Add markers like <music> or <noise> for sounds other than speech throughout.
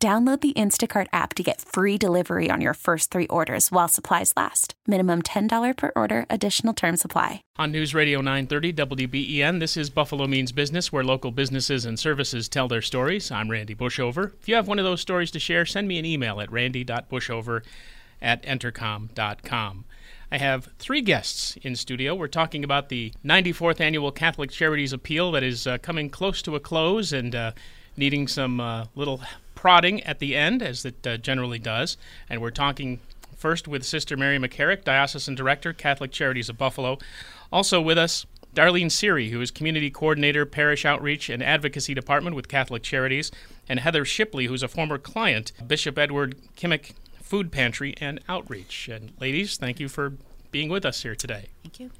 Download the Instacart app to get free delivery on your first three orders while supplies last. Minimum $10 per order, additional term supply. On News Radio 930 WBEN, this is Buffalo Means Business, where local businesses and services tell their stories. I'm Randy Bushover. If you have one of those stories to share, send me an email at randy.bushover at entercom.com. I have three guests in studio. We're talking about the 94th Annual Catholic Charities Appeal that is uh, coming close to a close and uh, needing some uh, little prodding at the end, as it uh, generally does. And we're talking first with Sister Mary McCarrick, Diocesan Director, Catholic Charities of Buffalo. Also with us, Darlene Seary, who is Community Coordinator, Parish Outreach and Advocacy Department with Catholic Charities, and Heather Shipley, who's a former client, Bishop Edward Kmiec Food Pantry and Outreach. And ladies, thank you for being with us here today. Thank you.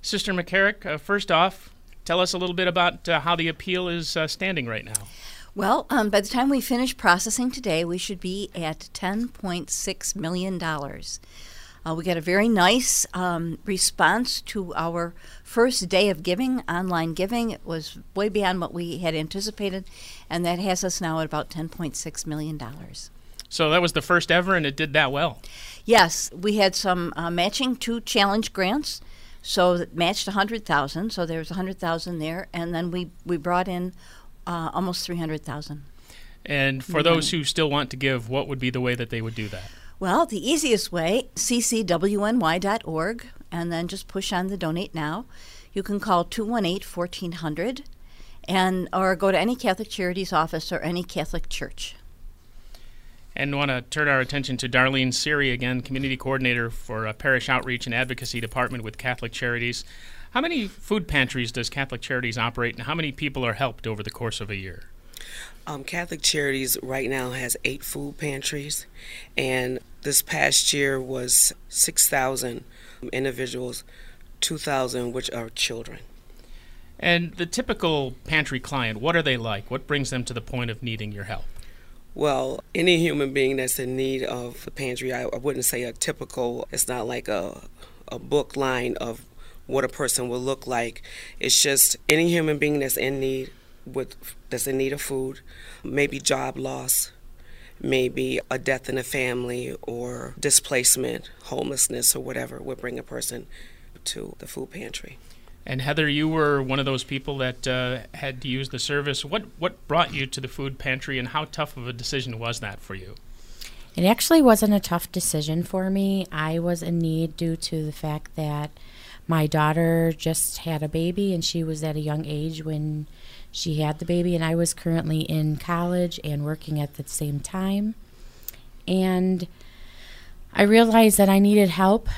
Sister McCarrick, uh, first off, tell us a little bit about uh, how the appeal is uh, standing right now. Well, um, by the time we finish processing today, we should be at $10.6 million. Uh, we got a very nice um, response to our first day of giving, online giving. It was way beyond what we had anticipated, and that has us now at about $10.6 million. So that was the first ever, and it did that well. Yes, we had some uh, matching two challenge grants, so it matched 100,000. So there was 100,000 there, and then we we brought in uh, almost 300,000. And for those who still want to give, what would be the way that they would do that? Well, the easiest way, ccwny.org, and then just push on the donate now. You can call 218 1400 and or go to any Catholic Charities office or any Catholic church. And want to turn our attention to Darlene Seary again, Community Coordinator for uh, Parish Outreach and Advocacy Department with Catholic Charities. How many food pantries does Catholic Charities operate, and how many people are helped over the course of a year? Um, Catholic Charities right now has eight food pantries, and this past year was 6,000 individuals, 2,000 which are children. And the typical pantry client, what are they like? What brings them to the point of needing your help? Well, any human being that's in need of a pantry, I, I wouldn't say a typical, it's not like a, a book line of what a person will look like. It's just any human being that's in need with that's in need of food, maybe job loss, maybe a death in a family or displacement, homelessness or whatever would bring a person to the food pantry. And Heather, you were one of those people that uh, had to use the service. What what brought you to the food pantry, and how tough of a decision was that for you? It actually wasn't a tough decision for me. I was in need due to the fact that my daughter just had a baby, and she was at a young age when she had the baby, and I was currently in college and working at the same time. And I realized that I needed help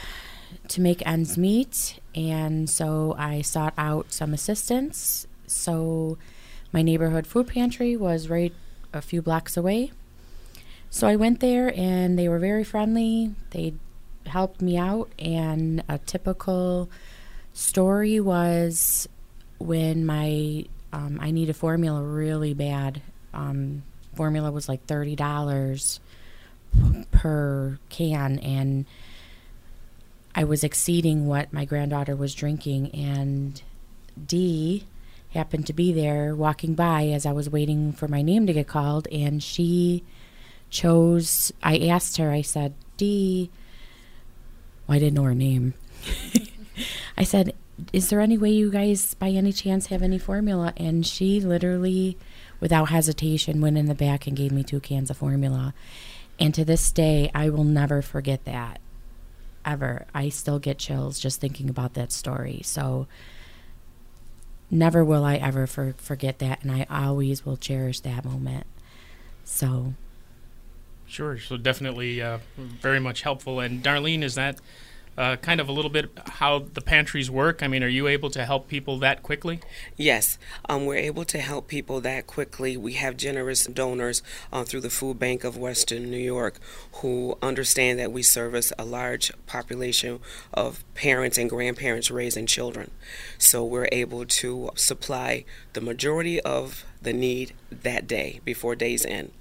to make ends meet, and so I sought out some assistance. So my neighborhood food pantry was right a few blocks away. So I went there, and they were very friendly. They helped me out, and a typical story was when my um, I a formula really bad. Um, formula was like thirty dollars per can, and I was exceeding what my granddaughter was drinking. And D happened to be there walking by as I was waiting for my name to get called, and she chose. I asked her. I said, Dee. Well, I didn't know her name. <laughs> I said, Is there any way you guys, by any chance, have any formula? And she literally, without hesitation, went in the back and gave me two cans of formula. And to this day, I will never forget that. Ever. I still get chills just thinking about that story. So, never will I ever for, forget that. And I always will cherish that moment. So, Sure. So definitely uh, very much helpful. And Darlene, is that uh, kind of a little bit how the pantries work? I mean, are you able to help people that quickly? Yes, um, we're able to help people that quickly. We have generous donors uh, through the Food Bank of Western New York who understand that we service a large population of parents and grandparents raising children. So we're able to supply the majority of the need that day before day's end.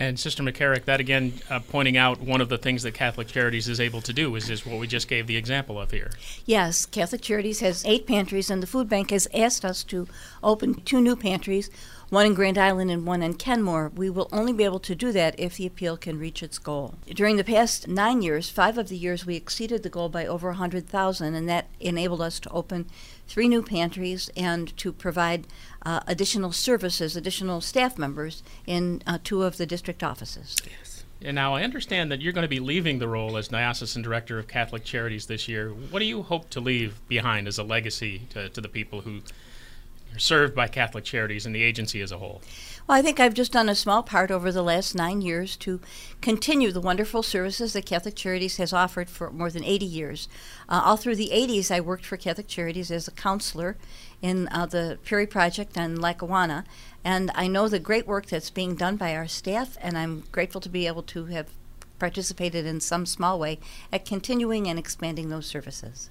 And Sister McCarrick, that again uh, pointing out one of the things that Catholic Charities is able to do is, is what we just gave the example of here. Yes, Catholic Charities has eight pantries, and the food bank has asked us to open two new pantries, one in Grand Island and one in Kenmore. We will only be able to do that if the appeal can reach its goal. During the past nine years, five of the years we exceeded the goal by over 100,000, and that enabled us to open three new pantries and to provide uh, additional services, additional staff members in uh, two of the district offices. Yes. And now I understand that you're going to be leaving the role as diocesan director of Catholic Charities this year. What do you hope to leave behind as a legacy to, to the people who are served by Catholic Charities and the agency as a whole? Well, I think I've just done a small part over the last nine years to continue the wonderful services that Catholic Charities has offered for more than 80 years. Uh, all through the 80s, I worked for Catholic Charities as a counselor in uh, the Perry Project on Lackawanna, and I know the great work that's being done by our staff, and I'm grateful to be able to have participated in some small way at continuing and expanding those services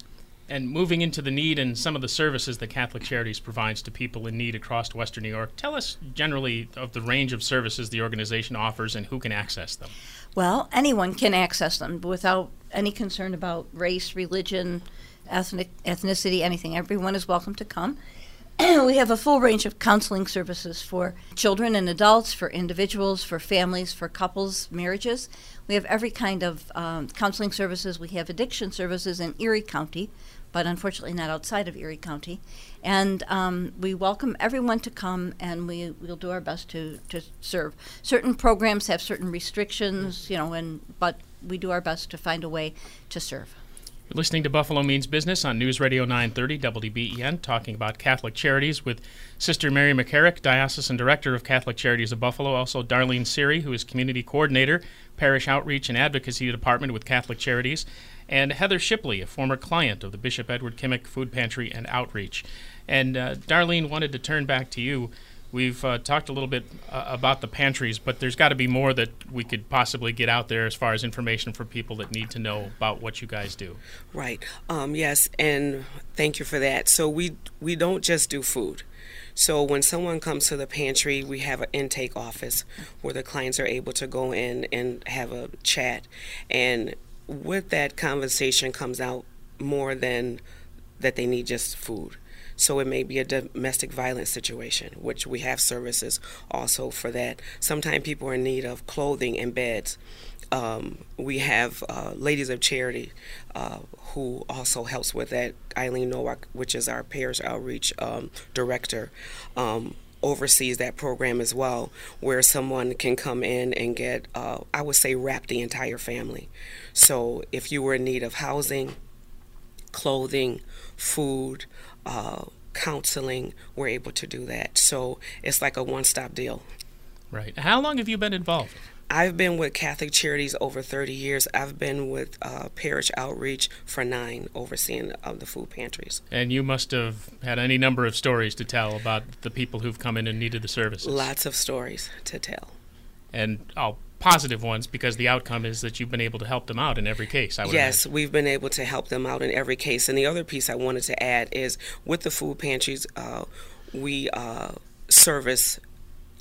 and moving into the need and some of the services that Catholic Charities provides to people in need across Western New York. Tell us generally of the range of services the organization offers and who can access them. Well, anyone can access them without any concern about race, religion, ethnic ethnicity, anything. Everyone is welcome to come. <clears throat> we have a full range of counseling services for children and adults, for individuals, for families, for couples, marriages. We have every kind of um, counseling services. We have addiction services in Erie County but unfortunately not outside of Erie County. And um, we welcome everyone to come, and we will do our best to, to serve. Certain programs have certain restrictions, you know, and but we do our best to find a way to serve. You're listening to Buffalo Means Business on News Radio 930 WBEN, talking about Catholic Charities with Sister Mary McCarrick, Diocesan Director of Catholic Charities of Buffalo, also Darlene Siri, who is Community Coordinator, Parish Outreach and Advocacy Department with Catholic Charities, and Heather Shipley, a former client of the Bishop Edward Kmiec Food Pantry and Outreach. And uh, Darlene wanted to turn back to you. We've uh, talked a little bit uh, about the pantries, but there's got to be more that we could possibly get out there as far as information for people that need to know about what you guys do. Right. Um, yes, and thank you for that. So we we don't just do food. So when someone comes to the pantry, we have an intake office where the clients are able to go in and have a chat, and with that conversation comes out more than that they need just food. So it may be a domestic violence situation, which we have services also for that. Sometimes people are in need of clothing and beds. Um, we have uh, Ladies of Charity uh, who also helps with that. Eileen Nowak, which is our parish outreach um, director. Um, oversees that program as well, where someone can come in and get, uh, I would say, wrap the entire family. So if you were in need of housing, clothing, food, uh, counseling, we're able to do that. So it's like a one stop deal. Right. How long have you been involved? I've been with Catholic Charities over 30 years. I've been with uh, Parish Outreach for nine, overseeing of the food pantries. And you must have had any number of stories to tell about the people who've come in and needed the services. Lots of stories to tell. And all positive ones because the outcome is that you've been able to help them out in every case. I would yes, imagine. we've been able to help them out in every case. And the other piece I wanted to add is with the food pantries, uh, we uh, service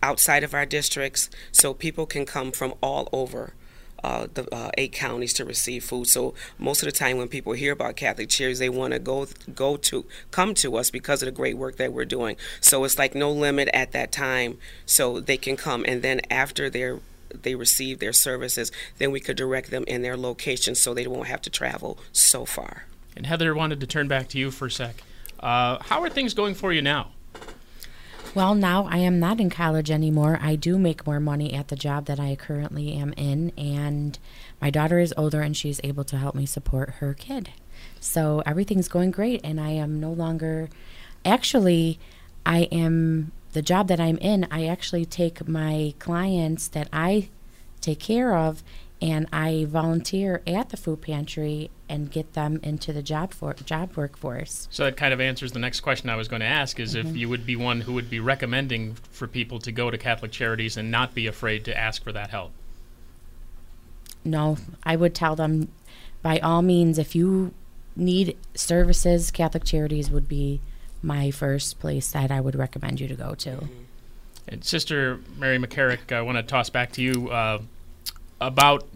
outside of our districts, so people can come from all over. Uh, the uh, eight counties to receive food. So most of the time, when people hear about Catholic Charities, they want to go go to come to us because of the great work that we're doing. So it's like no limit at that time, so they can come, and then after they're they receive their services, then we could direct them in their location so they won't have to travel so far. And Heather wanted to turn back to you for a sec. Uh, how are things going for you now? Well, now I am not in college anymore. I do make more money at the job that I currently am in, and my daughter is older and she's able to help me support her kid. So everything's going great, and I am no longer. Actually, I am. The job that I'm in, I actually take my clients that I take care of and I volunteer at the food pantry and get them into the job for job workforce. So that kind of answers the next question I was going to ask: is Mm-hmm. if you would be one who would be recommending for people to go to Catholic Charities and not be afraid to ask for that help. No, I would tell them by all means if you need services, Catholic Charities would be my first place that I would recommend you to go to. And Sister Mary McCarrick, I want to toss back to you uh, about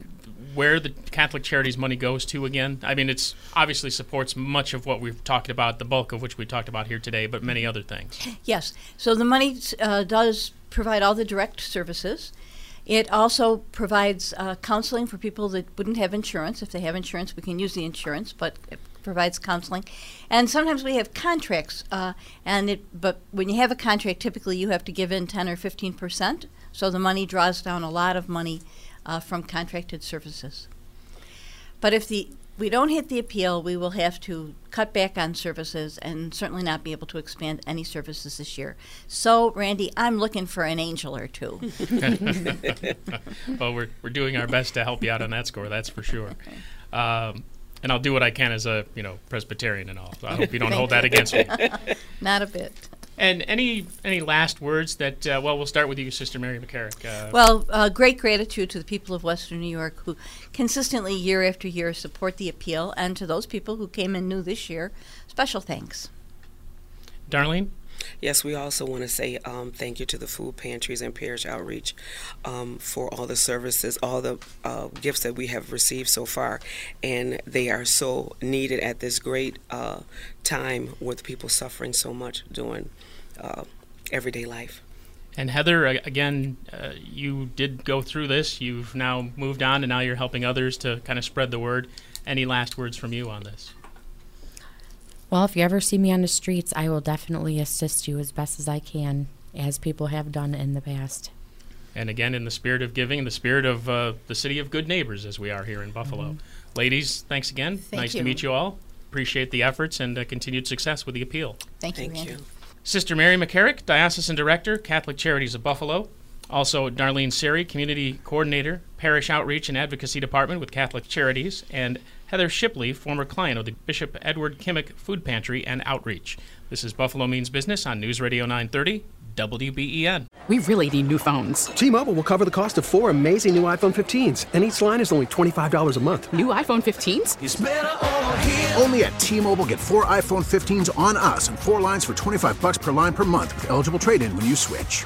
where the Catholic Charities money goes to again. I mean, it's obviously supports much of what we've talked about, the bulk of which we talked about here today, but many other things. Yes. So the money uh, does provide all the direct services. It also provides uh, counseling for people that wouldn't have insurance. If they have insurance, we can use the insurance, but it provides counseling. And sometimes we have contracts, uh, and it. But when you have a contract, typically you have to give in ten or fifteen percent. So the money draws down a lot of money uh, from contracted services. But if the we don't hit the appeal, we will have to cut back on services and certainly not be able to expand any services this year. So, Randy, I'm looking for an angel or two. <laughs> well, we're, we're doing our best to help you out on that score, that's for sure. Um, and I'll do what I can as a you know Presbyterian and all. So I hope you don't hold that against me. <laughs> not a bit. And any any last words that uh, well, we'll start with you, Sister Mary McCarrick. Uh, Well, uh, great gratitude to the people of Western New York who consistently, year after year, support the appeal, and to those people who came in new this year, special thanks. Darlene. Yes, we also want to say um, thank you to the food pantries and parish outreach um, for all the services, all the uh, gifts that we have received so far, and they are so needed at this great uh, time with people suffering so much during uh, everyday life. And Heather, again, uh, you did go through this. You've now moved on, and now you're helping others to kind of spread the word. Any last words from you on this? Well, if you ever see me on the streets, I will definitely assist you as best as I can, as people have done in the past. And again, in the spirit of giving, in the spirit of uh, the city of good neighbors, as we are here in Buffalo. Ladies, thanks again. Thank nice you. to meet you all. Appreciate the efforts and uh, continued success with the appeal. Thank you, Thank Randy. you. Sister Mary McCarrick, Diocesan Director, Catholic Charities of Buffalo. Also, Darlene Seri, Community Coordinator, Parish Outreach and Advocacy Department with Catholic Charities, and Heather Shipley, former client of the Bishop Edward Kmiec Food Pantry and Outreach. This is Buffalo Means Business on News Radio 930, WBEN. We really need new phones. T-Mobile will cover the cost of four amazing new iPhone 15s, and each line is only $25 a month. New iPhone 15s? Only at T-Mobile get four iPhone 15s on us and four lines for 25 bucks per line per month with eligible trade-in when you switch.